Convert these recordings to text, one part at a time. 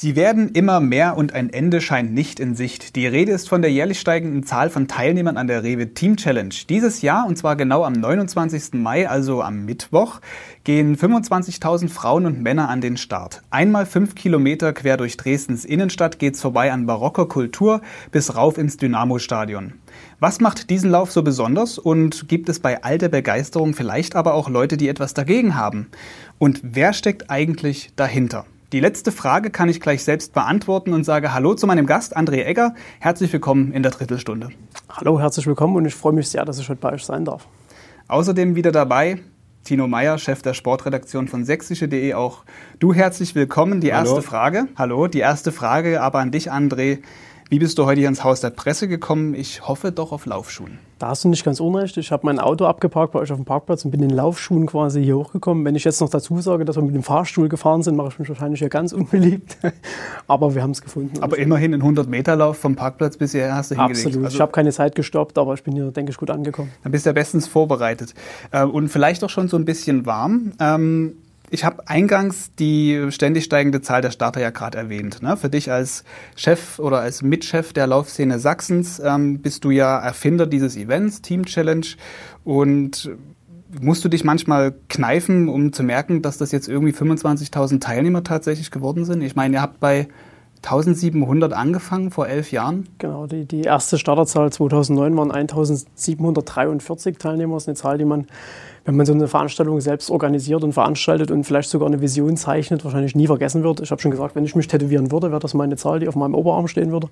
Sie werden immer mehr und ein Ende scheint nicht in Sicht. Die Rede ist von der jährlich steigenden Zahl von Teilnehmern an der Rewe Team Challenge. Dieses Jahr, und zwar genau am 29. Mai, also am Mittwoch, gehen 25.000 Frauen und Männer an den Start. Einmal fünf Kilometer quer durch Dresdens Innenstadt geht's vorbei an barocker Kultur bis rauf ins Dynamo-Stadion. Was macht diesen Lauf so besonders und gibt es bei all der Begeisterung vielleicht aber auch Leute, die etwas dagegen haben? Und wer steckt eigentlich dahinter? Die letzte Frage kann ich gleich selbst beantworten und sage Hallo zu meinem Gast, André Egger. Herzlich willkommen in der Drittelstunde. Hallo, herzlich willkommen und ich freue mich sehr, dass ich heute bei euch sein darf. Außerdem wieder dabei Tino Meyer, Chef der Sportredaktion von sächsische.de. Auch du herzlich willkommen. Die erste Hallo. Frage. Hallo, die erste Frage aber an dich, André. Wie bist du heute hier ins Haus der Presse gekommen? Ich hoffe doch auf Laufschuhen. Da hast du nicht ganz unrecht. Ich habe mein Auto abgeparkt bei euch auf dem Parkplatz und bin in Laufschuhen quasi hier hochgekommen. Wenn ich jetzt noch dazu sage, dass wir mit dem Fahrstuhl gefahren sind, mache ich mich wahrscheinlich hier ganz unbeliebt. aber wir haben es gefunden. Aber immerhin ein 100-Meter-Lauf vom Parkplatz bis hierher hast du hingelegt. Absolut. Also, ich habe keine Zeit gestoppt, aber ich bin hier, denke ich, gut angekommen. Dann bist du ja bestens vorbereitet. Äh, und vielleicht auch schon so ein bisschen warm. Ich habe eingangs die ständig steigende Zahl der Starter ja gerade erwähnt. Ne? Für dich als Chef oder als Mitchef der Laufszene Sachsens ähm, bist du ja Erfinder dieses Events, Team Challenge. Und musst du dich manchmal kneifen, um zu merken, dass das jetzt irgendwie 25.000 Teilnehmer tatsächlich geworden sind? Ich meine, ihr habt bei 1700 angefangen vor elf Jahren? Genau, die, die erste Starterzahl 2009 waren 1743 Teilnehmer. Das ist eine Zahl, die man wenn man so eine Veranstaltung selbst organisiert und veranstaltet und vielleicht sogar eine Vision zeichnet, wahrscheinlich nie vergessen wird. Ich habe schon gesagt, wenn ich mich tätowieren würde, wäre das meine Zahl, die auf meinem Oberarm stehen würde.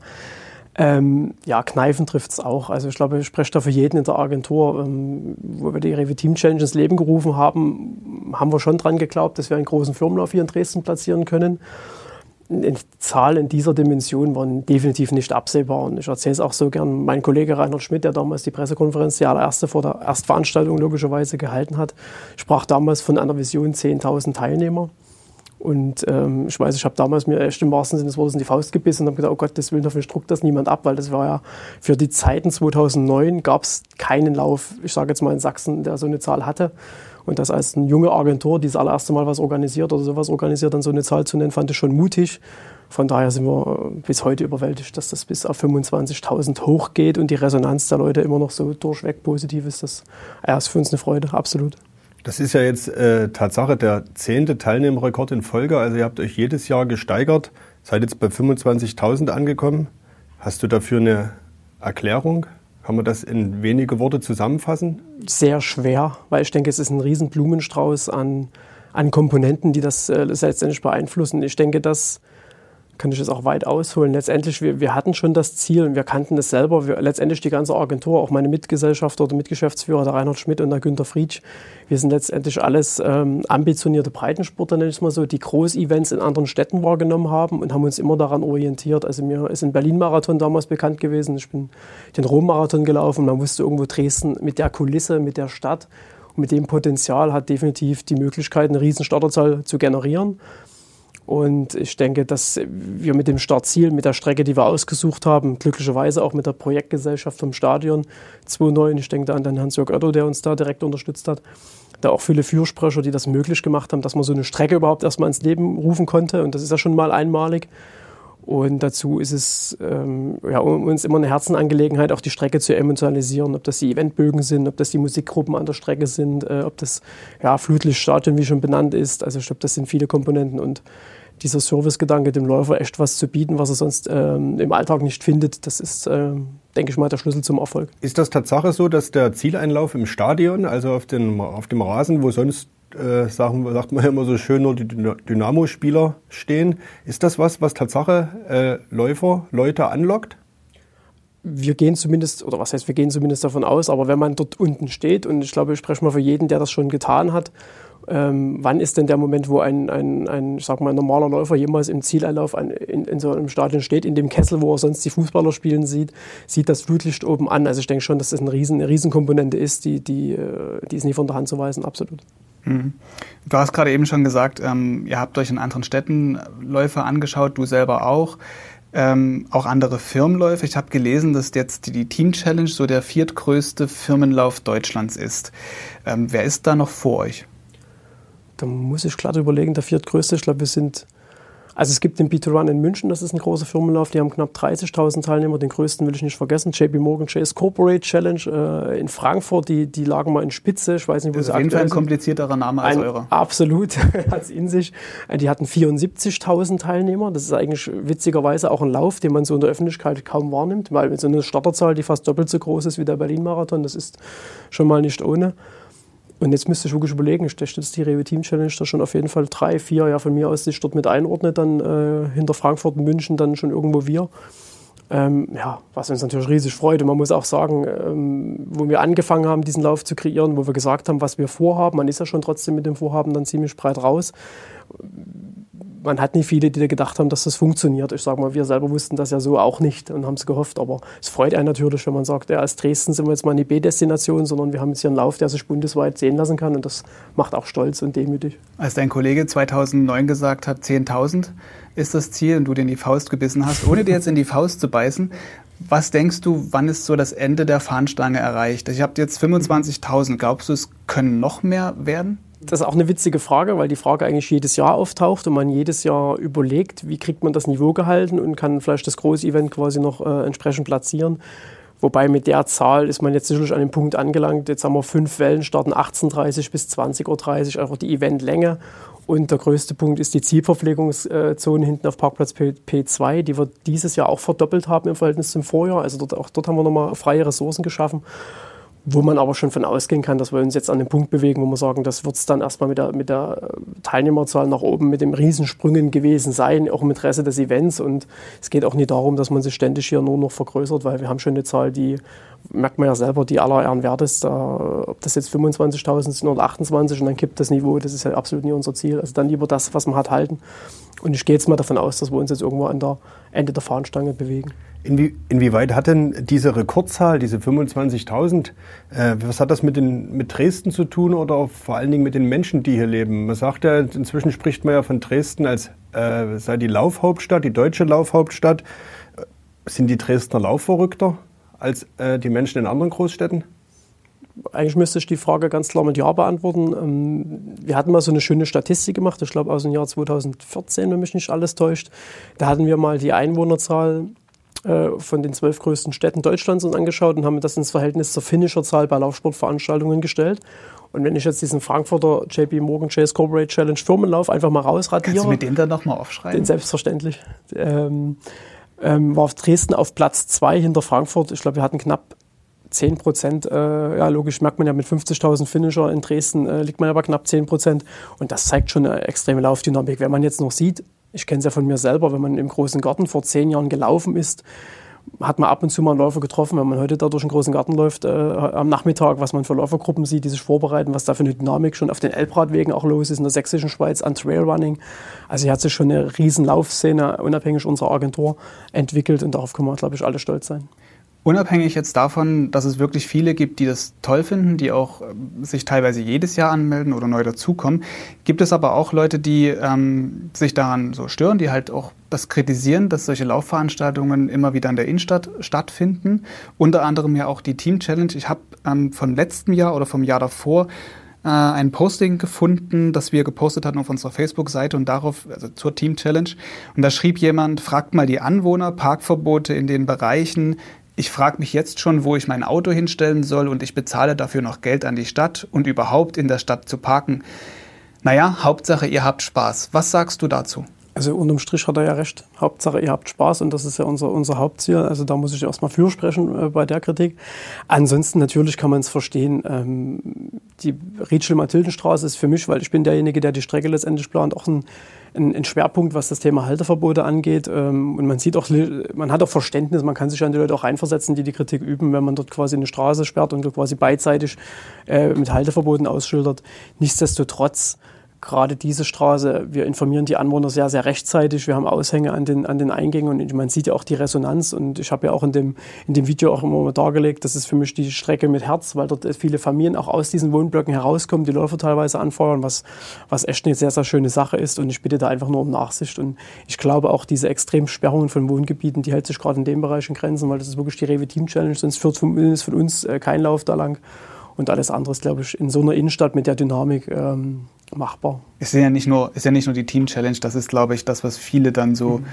Ähm, ja, Kneifen trifft es auch. Also ich glaube, ich spreche da für jeden in der Agentur. Ähm, wo wir die Rewe Team Challenge ins Leben gerufen haben, haben wir schon dran geglaubt, dass wir einen großen Firmenlauf hier in Dresden platzieren können eine Zahl in dieser Dimension waren definitiv nicht absehbar. Und ich erzähle es auch so gern. Mein Kollege Reinhard Schmidt, der damals die Pressekonferenz, die allererste vor der Erstveranstaltung logischerweise gehalten hat, sprach damals von einer Vision 10.000 Teilnehmer. Und ähm, ich weiß, ich habe damals mir echt im wahrsten Sinne des Wortes in die Faust gebissen und habe gedacht, oh Gott, das will hoffentlich druckt das niemand ab, weil das war ja für die Zeiten 2009 gab es keinen Lauf, ich sage jetzt mal in Sachsen, der so eine Zahl hatte. Und das als eine junge Agentur, die das allererste Mal was organisiert oder sowas organisiert, dann so eine Zahl zu nennen, fand ich schon mutig. Von daher sind wir bis heute überwältigt, dass das bis auf 25.000 hochgeht und die Resonanz der Leute immer noch so durchweg positiv ist. Das ist für uns eine Freude, absolut. Das ist ja jetzt äh, Tatsache der zehnte Teilnehmerrekord in Folge. Also ihr habt euch jedes Jahr gesteigert, seid jetzt bei 25.000 angekommen. Hast du dafür eine Erklärung? Kann man das in wenige Worte zusammenfassen? Sehr schwer, weil ich denke, es ist ein riesen Blumenstrauß an, an Komponenten, die das äh, letztendlich beeinflussen. Ich denke, dass kann ich es auch weit ausholen. Letztendlich, wir, wir hatten schon das Ziel und wir kannten es selber. Wir, letztendlich die ganze Agentur, auch meine Mitgesellschafter oder Mitgeschäftsführer, der Reinhard Schmidt und der Günter Friedsch, wir sind letztendlich alles ähm, ambitionierte Breitensportler, nenne ich es mal so, die Großevents in anderen Städten wahrgenommen haben und haben uns immer daran orientiert. Also mir ist ein Berlin-Marathon damals bekannt gewesen. Ich bin den Rom-Marathon gelaufen. Man wusste irgendwo Dresden mit der Kulisse, mit der Stadt und mit dem Potenzial hat definitiv die Möglichkeit, eine riesen Starterzahl zu generieren. Und ich denke, dass wir mit dem Startziel, mit der Strecke, die wir ausgesucht haben, glücklicherweise auch mit der Projektgesellschaft vom Stadion 2.9, ich denke da an den Hans-Jörg Otto, der uns da direkt unterstützt hat, da auch viele Fürsprecher, die das möglich gemacht haben, dass man so eine Strecke überhaupt erstmal ins Leben rufen konnte. Und das ist ja schon mal einmalig. Und dazu ist es ähm, ja, uns immer eine Herzenangelegenheit, auch die Strecke zu emotionalisieren. Ob das die Eventbögen sind, ob das die Musikgruppen an der Strecke sind, äh, ob das ja, Flutlichtstadion, wie schon benannt ist. Also ich glaube, das sind viele Komponenten. Und dieser Servicegedanke, dem Läufer echt was zu bieten, was er sonst ähm, im Alltag nicht findet, das ist, ähm, denke ich mal, der Schlüssel zum Erfolg. Ist das Tatsache so, dass der Zieleinlauf im Stadion, also auf, den, auf dem Rasen, wo sonst, äh, sagt man ja immer so schön, nur die Dynamo-Spieler stehen, ist das was, was Tatsache äh, Läufer, Leute anlockt? wir gehen zumindest, oder was heißt, wir gehen zumindest davon aus, aber wenn man dort unten steht, und ich glaube, ich spreche mal für jeden, der das schon getan hat ähm, wann ist denn der Moment, wo ein, ein, ein, ich sag mal, normaler Läufer jemals im Zieleinlauf an, in, in, so einem Stadion steht, in dem Kessel, wo er sonst die Fußballer spielen sieht, sieht das Flutlicht oben an. Also ich denke schon, dass das eine, riesen, eine Riesenkomponente ist, die, die, äh, die ist nie von der Hand zu weisen, absolut. Mhm. Du hast gerade eben schon gesagt, ähm, ihr habt euch in anderen Städten Läufe angeschaut, du selber auch. Ähm, auch andere Firmenläufe. Ich habe gelesen, dass jetzt die Team Challenge so der viertgrößte Firmenlauf Deutschlands ist. Ähm, wer ist da noch vor euch? da muss ich glatt überlegen, der viertgrößte, ich glaube, wir sind Also es gibt den B2Run in München, das ist ein großer Firmenlauf, die haben knapp 30.000 Teilnehmer, den größten will ich nicht vergessen, JP Morgan Chase Corporate Challenge äh, in Frankfurt, die, die lagen mal in Spitze, ich weiß nicht, wo das ist auf jeden Fall ein komplizierterer Name als ein, eurer. Absolut, hat es in sich. Äh, die hatten 74.000 Teilnehmer, das ist eigentlich witzigerweise auch ein Lauf, den man so in der Öffentlichkeit kaum wahrnimmt, weil mit so einer Starterzahl, die fast doppelt so groß ist wie der Berlin-Marathon, das ist schon mal nicht ohne. Und jetzt müsste ich wirklich überlegen, ich dass die Rewe Team Challenge da schon auf jeden Fall drei, vier, ja von mir aus sich dort mit einordnet, dann äh, hinter Frankfurt München dann schon irgendwo wir. Ähm, ja, was uns natürlich riesig freut. Und man muss auch sagen, ähm, wo wir angefangen haben, diesen Lauf zu kreieren, wo wir gesagt haben, was wir vorhaben, man ist ja schon trotzdem mit dem Vorhaben dann ziemlich breit raus man hat nicht viele, die gedacht haben, dass das funktioniert. Ich sage mal, wir selber wussten das ja so auch nicht und haben es gehofft. Aber es freut einen natürlich, wenn man sagt, ja, als Dresden sind wir jetzt mal eine B-Destination, sondern wir haben jetzt hier einen Lauf, der sich bundesweit sehen lassen kann. Und das macht auch stolz und demütig. Als dein Kollege 2009 gesagt hat, 10.000 ist das Ziel und du dir in die Faust gebissen hast, ohne dir jetzt in die Faust zu beißen, was denkst du, wann ist so das Ende der Fahnenstange erreicht? Ich habe jetzt 25.000. Glaubst du, es können noch mehr werden? Das ist auch eine witzige Frage, weil die Frage eigentlich jedes Jahr auftaucht und man jedes Jahr überlegt, wie kriegt man das Niveau gehalten und kann vielleicht das große Event quasi noch äh, entsprechend platzieren. Wobei mit der Zahl ist man jetzt sicherlich an dem Punkt angelangt. Jetzt haben wir fünf Wellen, starten 18.30 bis 20.30 Uhr, einfach die Eventlänge. Und der größte Punkt ist die Zielverpflegungszone hinten auf Parkplatz P 2 die wir dieses Jahr auch verdoppelt haben im Verhältnis zum Vorjahr. Also dort, auch dort haben wir nochmal freie Ressourcen geschaffen wo man aber schon von ausgehen kann, dass wir uns jetzt an den Punkt bewegen, wo wir sagen, das wird es dann erstmal mit der, mit der Teilnehmerzahl nach oben, mit dem Riesensprüngen gewesen sein, auch im Interesse des Events. Und es geht auch nicht darum, dass man sich ständig hier nur noch vergrößert, weil wir haben schon eine Zahl, die, merkt man ja selber, die aller Ehren wert ist. Da, ob das jetzt 25.000 sind oder 28 und dann kippt das Niveau, das ist ja absolut nie unser Ziel. Also dann lieber das, was man hat, halten. Und ich gehe jetzt mal davon aus, dass wir uns jetzt irgendwo an der Ende der Fahnenstange bewegen. Inwie, inwieweit hat denn diese Rekordzahl, diese 25.000, äh, was hat das mit, den, mit Dresden zu tun oder vor allen Dingen mit den Menschen, die hier leben? Man sagt ja, inzwischen spricht man ja von Dresden als äh, sei die Laufhauptstadt, die deutsche Laufhauptstadt. Sind die Dresdner Laufverrückter als äh, die Menschen in anderen Großstädten? Eigentlich müsste ich die Frage ganz klar mit Ja beantworten. Ähm, wir hatten mal so eine schöne Statistik gemacht, ich glaube aus dem Jahr 2014, wenn mich nicht alles täuscht. Da hatten wir mal die Einwohnerzahl äh, von den zwölf größten Städten Deutschlands uns angeschaut und haben das ins Verhältnis zur Finisherzahl bei Laufsportveranstaltungen gestellt. Und wenn ich jetzt diesen Frankfurter JP Morgan Chase Corporate Challenge Firmenlauf einfach mal rausradiere. Kannst du mit dem dann nochmal aufschreiben? Den selbstverständlich. Ähm, ähm, war Dresden auf Platz zwei hinter Frankfurt. Ich glaube, wir hatten knapp 10 Prozent. Äh, ja, logisch merkt man ja mit 50.000 Finisher in Dresden äh, liegt man aber knapp 10 Prozent. Und das zeigt schon eine extreme Laufdynamik. Wenn man jetzt noch sieht, ich kenne es ja von mir selber, wenn man im großen Garten vor zehn Jahren gelaufen ist, hat man ab und zu mal einen Läufer getroffen. Wenn man heute da durch einen großen Garten läuft, äh, am Nachmittag, was man für Läufergruppen sieht, die sich vorbereiten, was da für eine Dynamik schon auf den Elbradwegen auch los ist in der sächsischen Schweiz an Trailrunning. Also hier hat sich schon eine riesen Laufszene unabhängig unserer Agentur entwickelt und darauf können wir, glaube ich, alle stolz sein. Unabhängig jetzt davon, dass es wirklich viele gibt, die das toll finden, die auch ähm, sich teilweise jedes Jahr anmelden oder neu dazukommen, gibt es aber auch Leute, die ähm, sich daran so stören, die halt auch das kritisieren, dass solche Laufveranstaltungen immer wieder in der Innenstadt stattfinden. Unter anderem ja auch die Team Challenge. Ich habe ähm, von letztem Jahr oder vom Jahr davor äh, ein Posting gefunden, das wir gepostet hatten auf unserer Facebook-Seite und darauf, also zur Team Challenge. Und da schrieb jemand, fragt mal die Anwohner, Parkverbote in den Bereichen, ich frage mich jetzt schon, wo ich mein Auto hinstellen soll und ich bezahle dafür noch Geld an die Stadt und überhaupt in der Stadt zu parken. Naja, Hauptsache, ihr habt Spaß. Was sagst du dazu? Also unterm Strich hat er ja recht. Hauptsache, ihr habt Spaß und das ist ja unser, unser Hauptziel. Also da muss ich erstmal für sprechen äh, bei der Kritik. Ansonsten natürlich kann man es verstehen. Ähm, die Rietschel-Mathildenstraße ist für mich, weil ich bin derjenige, der die Strecke letztendlich plant, auch ein, ein, ein Schwerpunkt, was das Thema Halteverbote angeht. Ähm, und man sieht auch, man hat auch Verständnis, man kann sich an die Leute auch reinversetzen, die die Kritik üben, wenn man dort quasi eine Straße sperrt und quasi beidseitig äh, mit Halteverboten ausschildert. Nichtsdestotrotz gerade diese Straße, wir informieren die Anwohner sehr, sehr rechtzeitig. Wir haben Aushänge an den, an den Eingängen und man sieht ja auch die Resonanz. Und ich habe ja auch in dem, in dem Video auch immer mal dargelegt, das ist für mich die Strecke mit Herz, weil dort viele Familien auch aus diesen Wohnblöcken herauskommen, die Läufer teilweise anfeuern, was, was echt eine sehr, sehr schöne Sache ist. Und ich bitte da einfach nur um Nachsicht. Und ich glaube auch diese extremen Sperrungen von Wohngebieten, die hält sich gerade in dem Bereich in Grenzen, weil das ist wirklich die Rewe Team Challenge, sonst führt von, von uns äh, kein Lauf da lang. Und alles andere ist, glaube ich, in so einer Innenstadt mit der Dynamik ähm, machbar. Ist ja nicht nur, ist ja nicht nur die Team Challenge, das ist, glaube ich, das, was viele dann so mhm.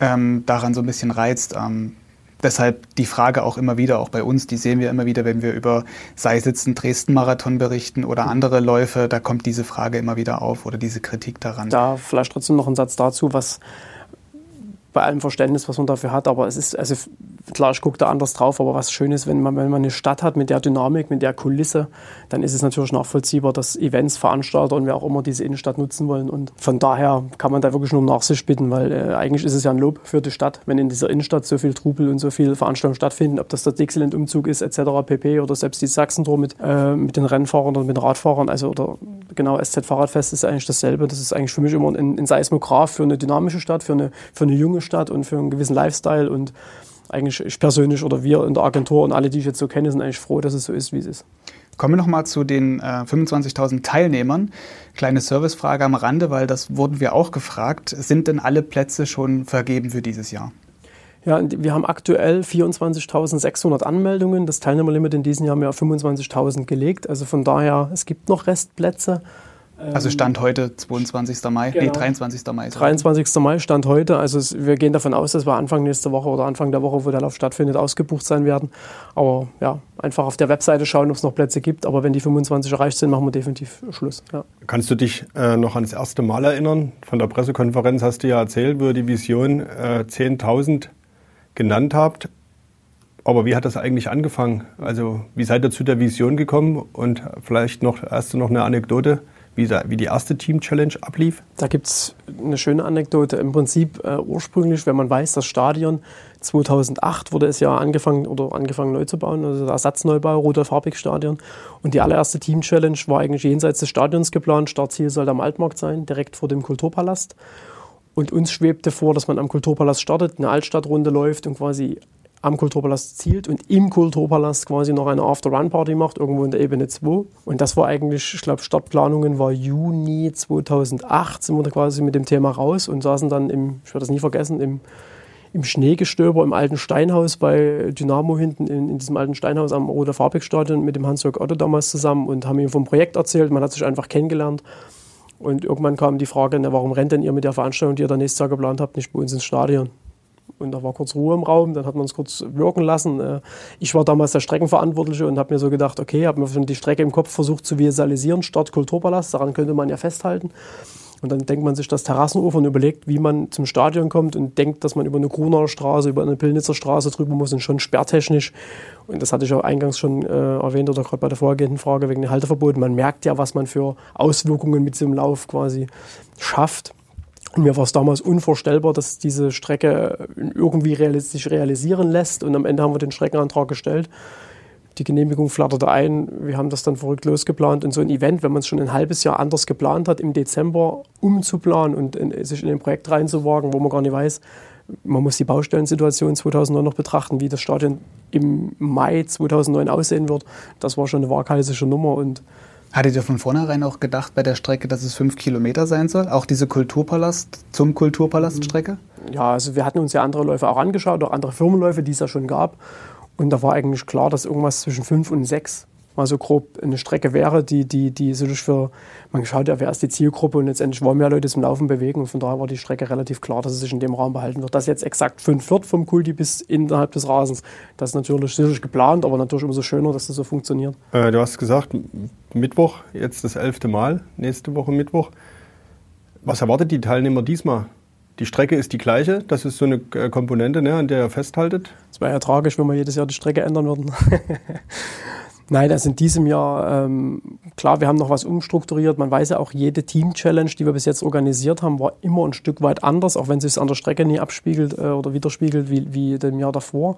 ähm, daran so ein bisschen reizt. Ähm, deshalb die Frage auch immer wieder, auch bei uns, die sehen wir immer wieder, wenn wir über sei sitzen Dresden-Marathon berichten oder andere Läufe, da kommt diese Frage immer wieder auf oder diese Kritik daran. Da vielleicht trotzdem noch ein Satz dazu, was bei allem Verständnis, was man dafür hat. Aber es ist, also klar, ich gucke da anders drauf, aber was schön ist, wenn man, wenn man eine Stadt hat mit der Dynamik, mit der Kulisse, dann ist es natürlich nachvollziehbar, dass Events, Veranstalter und wer auch immer diese Innenstadt nutzen wollen. Und von daher kann man da wirklich nur um Nachsicht bitten, weil äh, eigentlich ist es ja ein Lob für die Stadt, wenn in dieser Innenstadt so viel Trubel und so viele Veranstaltungen stattfinden, ob das der Dixieland-Umzug ist, etc., pp. oder selbst die Sachsentour mit, äh, mit den Rennfahrern und mit Radfahrern, also oder genau, SZ-Fahrradfest ist eigentlich dasselbe. Das ist eigentlich für mich immer ein, ein Seismograph für eine dynamische Stadt, für eine, für eine junge Stadt und für einen gewissen Lifestyle. Und eigentlich ich persönlich oder wir in der Agentur und alle, die ich jetzt so kenne, sind eigentlich froh, dass es so ist, wie es ist. Kommen wir nochmal zu den äh, 25.000 Teilnehmern. Kleine Servicefrage am Rande, weil das wurden wir auch gefragt. Sind denn alle Plätze schon vergeben für dieses Jahr? Ja, wir haben aktuell 24.600 Anmeldungen. Das Teilnehmerlimit in diesem Jahr haben wir auf 25.000 gelegt. Also von daher, es gibt noch Restplätze. Also Stand heute 22. Mai, genau. nee, 23. Mai. 23. Mai Stand heute. Also es, wir gehen davon aus, dass wir Anfang nächster Woche oder Anfang der Woche, wo der Lauf stattfindet, ausgebucht sein werden. Aber ja, einfach auf der Webseite schauen, ob es noch Plätze gibt. Aber wenn die 25 erreicht sind, machen wir definitiv Schluss. Ja. Kannst du dich äh, noch ans erste Mal erinnern? Von der Pressekonferenz hast du ja erzählt, wo ihr die Vision äh, 10.000 genannt habt. Aber wie hat das eigentlich angefangen? Also wie seid ihr zu der Vision gekommen? Und vielleicht noch, hast du noch eine Anekdote, wie, da, wie die erste Team-Challenge ablief? Da gibt es eine schöne Anekdote. Im Prinzip äh, ursprünglich, wenn man weiß, das Stadion 2008 wurde es ja angefangen oder angefangen neu zu bauen, also Ersatzneubau, Rudolf-Harbig-Stadion. Und die allererste Team-Challenge war eigentlich jenseits des Stadions geplant. Startziel sollte am Altmarkt sein, direkt vor dem Kulturpalast. Und uns schwebte vor, dass man am Kulturpalast startet, eine Altstadtrunde läuft und quasi am Kulturpalast zielt und im Kulturpalast quasi noch eine After-Run-Party macht, irgendwo in der Ebene 2. Und das war eigentlich, ich glaube, Startplanungen war Juni 2008, sind wir da quasi mit dem Thema raus und saßen dann im, ich werde das nie vergessen, im, im Schneegestöber im alten Steinhaus bei Dynamo hinten, in, in diesem alten Steinhaus am Roter Farbig-Stadion mit dem Hans-Jörg Otto damals zusammen und haben ihm vom Projekt erzählt. Man hat sich einfach kennengelernt. Und irgendwann kam die Frage, na, warum rennt denn ihr mit der Veranstaltung, die ihr da nächstes Jahr geplant habt, nicht bei uns ins Stadion? Und da war kurz Ruhe im Raum, dann hat man es kurz wirken lassen. Äh, ich war damals der Streckenverantwortliche und habe mir so gedacht, okay, habe mir schon die Strecke im Kopf versucht zu visualisieren, Start Kulturpalast, daran könnte man ja festhalten. Und dann denkt man sich das Terrassenufer und überlegt, wie man zum Stadion kommt und denkt, dass man über eine Grunauer Straße, über eine Pillnitzer Straße drüber muss und schon sperrtechnisch. Und das hatte ich auch eingangs schon äh, erwähnt oder gerade bei der vorhergehenden Frage wegen den Halteverboten. Man merkt ja, was man für Auswirkungen mit diesem Lauf quasi schafft. Und mir war es damals unvorstellbar, dass diese Strecke irgendwie realistisch realisieren lässt. Und am Ende haben wir den Streckenantrag gestellt die Genehmigung flatterte ein. Wir haben das dann verrückt losgeplant. Und so ein Event, wenn man es schon ein halbes Jahr anders geplant hat, im Dezember umzuplanen und in, sich in ein Projekt reinzuwagen, wo man gar nicht weiß, man muss die Baustellensituation 2009 noch betrachten, wie das Stadion im Mai 2009 aussehen wird. Das war schon eine waghalsige Nummer. Und Hattet ihr von vornherein auch gedacht bei der Strecke, dass es fünf Kilometer sein soll? Auch diese Kulturpalast zum Kulturpalast-Strecke? Ja, also wir hatten uns ja andere Läufe auch angeschaut, auch andere Firmenläufe, die es ja schon gab. Und da war eigentlich klar, dass irgendwas zwischen fünf und sechs mal so grob eine Strecke wäre, die, die, die sich für, man geschaut ja, wer ist die Zielgruppe und letztendlich wollen mehr Leute zum Laufen bewegen und von daher war die Strecke relativ klar, dass es sich in dem Raum behalten wird. Dass jetzt exakt fünf wird vom Kulti bis innerhalb des Rasens, das ist natürlich sicherlich geplant, aber natürlich umso schöner, dass das so funktioniert. Äh, du hast gesagt, Mittwoch, jetzt das elfte Mal, nächste Woche Mittwoch. Was erwartet die Teilnehmer diesmal? Die Strecke ist die gleiche, das ist so eine äh, Komponente, ne, an der ihr festhaltet. Es wäre ja tragisch, wenn wir jedes Jahr die Strecke ändern würden. Nein, also in diesem Jahr, ähm, klar, wir haben noch was umstrukturiert. Man weiß ja auch, jede Team-Challenge, die wir bis jetzt organisiert haben, war immer ein Stück weit anders, auch wenn es sich an der Strecke nie abspiegelt äh, oder widerspiegelt wie, wie dem Jahr davor.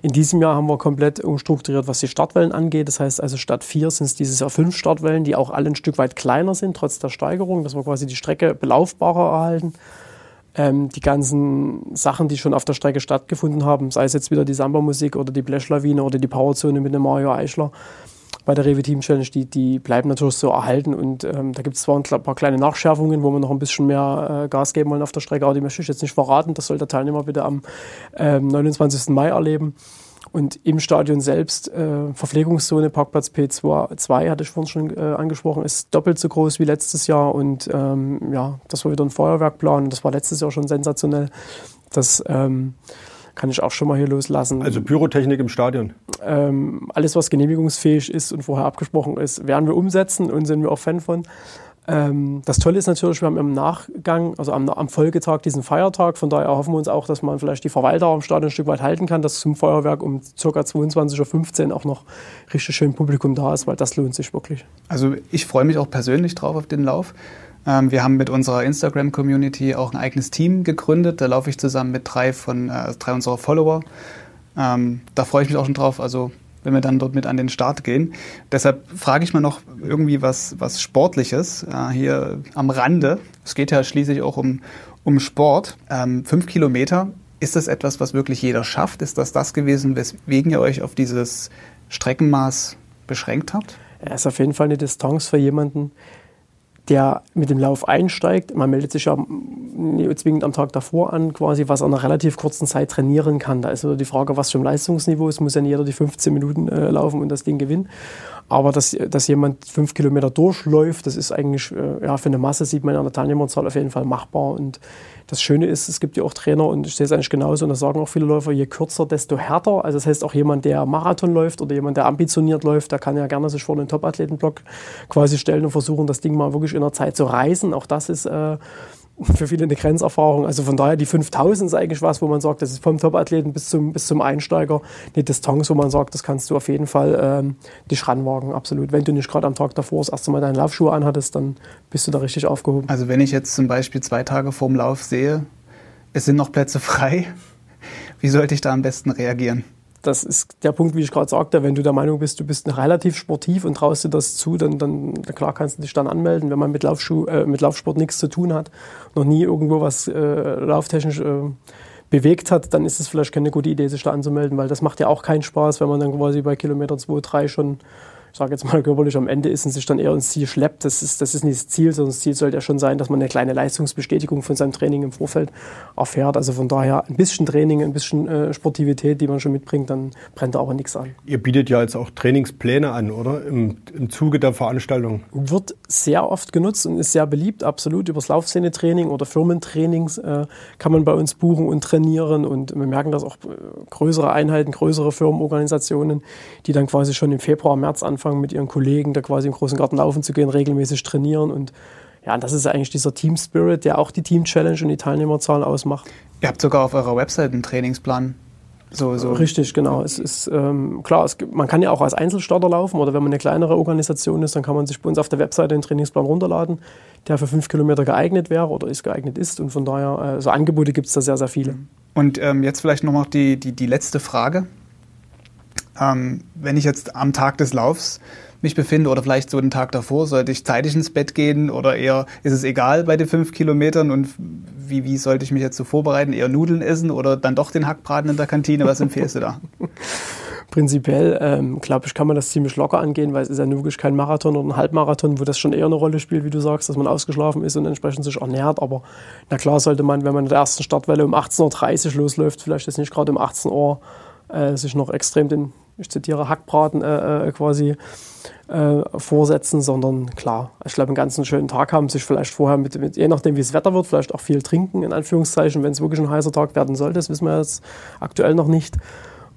In diesem Jahr haben wir komplett umstrukturiert, was die Startwellen angeht. Das heißt also, statt vier sind es dieses Jahr fünf Startwellen, die auch alle ein Stück weit kleiner sind, trotz der Steigerung, dass wir quasi die Strecke belaufbarer erhalten ähm, die ganzen Sachen, die schon auf der Strecke stattgefunden haben, sei es jetzt wieder die Samba-Musik oder die Blechlawine oder die Powerzone mit dem Mario Eichler bei der Rewe Team Challenge, die, die bleiben natürlich so erhalten. Und ähm, da gibt es zwar ein paar kleine Nachschärfungen, wo wir noch ein bisschen mehr äh, Gas geben wollen auf der Strecke, aber die möchte ich jetzt nicht verraten. Das soll der Teilnehmer bitte am ähm, 29. Mai erleben. Und im Stadion selbst, äh, Verpflegungszone, Parkplatz P2, hatte ich vorhin schon äh, angesprochen, ist doppelt so groß wie letztes Jahr. Und ähm, ja, das war wieder ein Feuerwerkplan. Das war letztes Jahr schon sensationell. Das ähm, kann ich auch schon mal hier loslassen. Also Pyrotechnik im Stadion? Ähm, alles, was genehmigungsfähig ist und vorher abgesprochen ist, werden wir umsetzen und sind wir auch Fan von. Ähm, das Tolle ist natürlich, wir haben im Nachgang, also am, am, Folgetag diesen Feiertag. Von daher hoffen wir uns auch, dass man vielleicht die Verwalter am Stadion ein Stück weit halten kann, dass zum Feuerwerk um ca. 22.15 Uhr auch noch richtig schön Publikum da ist, weil das lohnt sich wirklich. Also ich freue mich auch persönlich drauf auf den Lauf. Ähm, wir haben mit unserer Instagram-Community auch ein eigenes Team gegründet. Da laufe ich zusammen mit drei von äh, drei unserer Follower. Ähm, da freue ich mich auch schon drauf. Also wenn wir dann dort mit an den Start gehen. Deshalb frage ich mal noch irgendwie was, was Sportliches äh, hier am Rande. Es geht ja schließlich auch um, um Sport. Ähm, fünf Kilometer, ist das etwas, was wirklich jeder schafft? Ist das das gewesen, weswegen ihr euch auf dieses Streckenmaß beschränkt habt? Ja, ist auf jeden Fall eine Distanz für jemanden, der mit dem Lauf einsteigt. Man meldet sich ja nicht zwingend am Tag davor an, quasi, was an einer relativ kurzen Zeit trainieren kann. Da ist nur die Frage, was für ein Leistungsniveau ist. Muss ja nicht jeder die 15 Minuten äh, laufen und das Ding gewinnen. Aber dass, dass jemand fünf Kilometer durchläuft, das ist eigentlich, äh, ja, für eine Masse sieht man an der Teilnehmerzahl auf jeden Fall machbar. Und das Schöne ist, es gibt ja auch Trainer und ich sehe es eigentlich genauso und das sagen auch viele Läufer, je kürzer, desto härter. Also das heißt auch jemand, der Marathon läuft oder jemand, der ambitioniert läuft, der kann ja gerne sich vor den Top-Athletenblock quasi stellen und versuchen, das Ding mal wirklich in der Zeit zu reißen. Auch das ist äh, für viele eine Grenzerfahrung. Also von daher die 5000 ist eigentlich was, wo man sagt, das ist vom Top-Athleten bis zum, bis zum Einsteiger eine Distanz, wo man sagt, das kannst du auf jeden Fall ähm, dich ranwagen, absolut. Wenn du nicht gerade am Tag davor das erste Mal deine Laufschuhe anhattest, dann bist du da richtig aufgehoben. Also wenn ich jetzt zum Beispiel zwei Tage vorm Lauf sehe, es sind noch Plätze frei, wie sollte ich da am besten reagieren? Das ist der Punkt, wie ich gerade sagte, wenn du der Meinung bist, du bist relativ sportiv und traust dir das zu, dann, dann klar kannst du dich dann anmelden, wenn man mit, Laufschuh, äh, mit Laufsport nichts zu tun hat, noch nie irgendwo was äh, lauftechnisch äh, bewegt hat, dann ist es vielleicht keine gute Idee, sich da anzumelden, weil das macht ja auch keinen Spaß, wenn man dann quasi bei Kilometer 2, 3 schon ich sage jetzt mal körperlich am Ende ist und sich dann eher ins Ziel schleppt. Das ist, das ist nicht das Ziel, sondern das Ziel sollte ja schon sein, dass man eine kleine Leistungsbestätigung von seinem Training im Vorfeld erfährt. Also von daher ein bisschen Training, ein bisschen äh, Sportivität, die man schon mitbringt, dann brennt da aber nichts an. Ihr bietet ja jetzt auch Trainingspläne an, oder? Im, im Zuge der Veranstaltung. Wird sehr oft genutzt und ist sehr beliebt, absolut. Übers Laufszene-Training oder Firmentrainings äh, kann man bei uns buchen und trainieren. Und wir merken, dass auch äh, größere Einheiten, größere Firmenorganisationen, die dann quasi schon im Februar, März anfangen, anfangen, mit ihren Kollegen da quasi im großen Garten laufen zu gehen, regelmäßig trainieren. Und ja, das ist eigentlich dieser Team Spirit, der auch die Team Challenge und die Teilnehmerzahlen ausmacht. Ihr habt sogar auf eurer Website einen Trainingsplan. So, so. Richtig, genau. Es ist ähm, klar, es gibt, man kann ja auch als Einzelstarter laufen oder wenn man eine kleinere Organisation ist, dann kann man sich bei uns auf der Webseite einen Trainingsplan runterladen, der für fünf Kilometer geeignet wäre oder ist geeignet ist. Und von daher, äh, so Angebote gibt es da sehr, sehr viele. Und ähm, jetzt vielleicht nochmal die, die, die letzte Frage ähm, wenn ich jetzt am Tag des Laufs mich befinde oder vielleicht so den Tag davor, sollte ich zeitig ins Bett gehen oder eher ist es egal bei den fünf Kilometern und wie, wie sollte ich mich jetzt so vorbereiten? Eher Nudeln essen oder dann doch den Hackbraten in der Kantine? Was empfehlst du da? Prinzipiell, ähm, glaube ich, kann man das ziemlich locker angehen, weil es ist ja wirklich kein Marathon oder ein Halbmarathon, wo das schon eher eine Rolle spielt, wie du sagst, dass man ausgeschlafen ist und entsprechend sich ernährt. Aber na klar sollte man, wenn man in der ersten Startwelle um 18.30 Uhr losläuft, vielleicht jetzt nicht gerade um 18 Uhr, äh, sich noch extrem den ich zitiere, Hackbraten äh, äh, quasi äh, vorsetzen, sondern klar, ich glaube, einen ganzen schönen Tag haben, sich vielleicht vorher mit, mit, je nachdem, wie es Wetter wird, vielleicht auch viel trinken, in Anführungszeichen, wenn es wirklich ein heißer Tag werden sollte, das wissen wir jetzt aktuell noch nicht.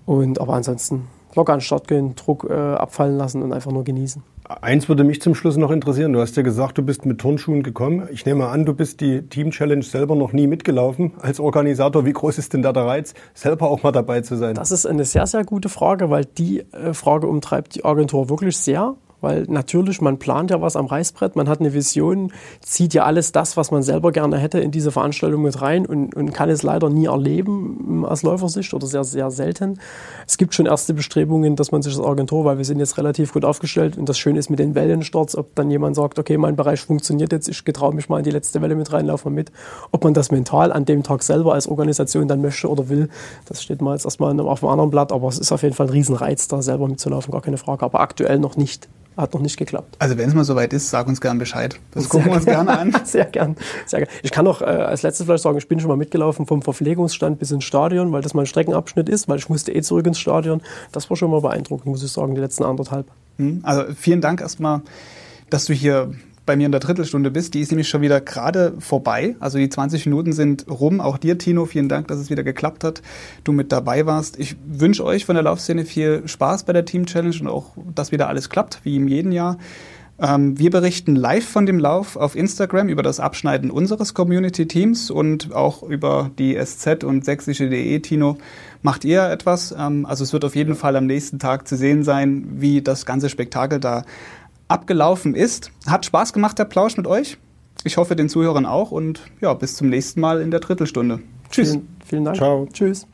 Und aber ansonsten locker an den Start gehen, Druck äh, abfallen lassen und einfach nur genießen. Eins würde mich zum Schluss noch interessieren. Du hast ja gesagt, du bist mit Turnschuhen gekommen. Ich nehme an, du bist die Team Challenge selber noch nie mitgelaufen. Als Organisator, wie groß ist denn da der Reiz, selber auch mal dabei zu sein? Das ist eine sehr, sehr gute Frage, weil die äh, Frage umtreibt die Agentur wirklich sehr. Weil natürlich, man plant ja was am Reißbrett, man hat eine Vision, zieht ja alles das, was man selber gerne hätte, in diese Veranstaltung mit rein und, und kann es leider nie erleben aus Läufersicht oder sehr, sehr selten. Es gibt schon erste Bestrebungen, dass man sich als Agentur, weil wir sind jetzt relativ gut aufgestellt und das Schöne ist mit den Wellenstarts, ob dann jemand sagt, okay, mein Bereich funktioniert jetzt, ich getraue mich mal in die letzte Welle mit rein, laufe mal mit. Ob man das mental an dem Tag selber als Organisation dann möchte oder will, das steht mal jetzt erstmal auf einem anderen Blatt, aber es ist auf jeden Fall ein Riesenreiz, da selber mitzulaufen, gar keine Frage, aber aktuell noch nicht. Hat noch nicht geklappt. Also wenn es mal soweit ist, sag uns gern Bescheid. Das gucken wir uns gerne an. sehr gern, sehr gern. Ich kann noch äh, als letztes vielleicht sagen, ich bin schon mal mitgelaufen vom Verpflegungsstand bis ins Stadion, weil das mal ein Streckenabschnitt ist, weil ich musste eh zurück ins Stadion. Das war schon mal beeindruckend, muss ich sagen, die letzten anderthalb. Hm, also vielen Dank erstmal, dass du hier bei mir in der Drittelstunde bist. Die ist nämlich schon wieder gerade vorbei. Also die 20 Minuten sind rum. Auch dir, Tino, vielen Dank, dass es wieder geklappt hat, du mit dabei warst. Ich wünsche euch von der Laufszene viel Spaß bei der Team Challenge und auch, dass wieder alles klappt, wie im jeden Jahr. Ähm, wir berichten live von dem Lauf auf Instagram über das Abschneiden unseres Community-Teams und auch über die SZ und sächsische.de. Tino, macht ihr etwas? Ähm, also es wird auf jeden Fall am nächsten Tag zu sehen sein, wie das ganze Spektakel da abgelaufen ist. Hat Spaß gemacht, der Plausch mit euch. Ich hoffe, den Zuhörern auch. Und ja, bis zum nächsten Mal in der Drittelstunde. Tschüss. Vielen, vielen Dank. Ciao. Tschüss.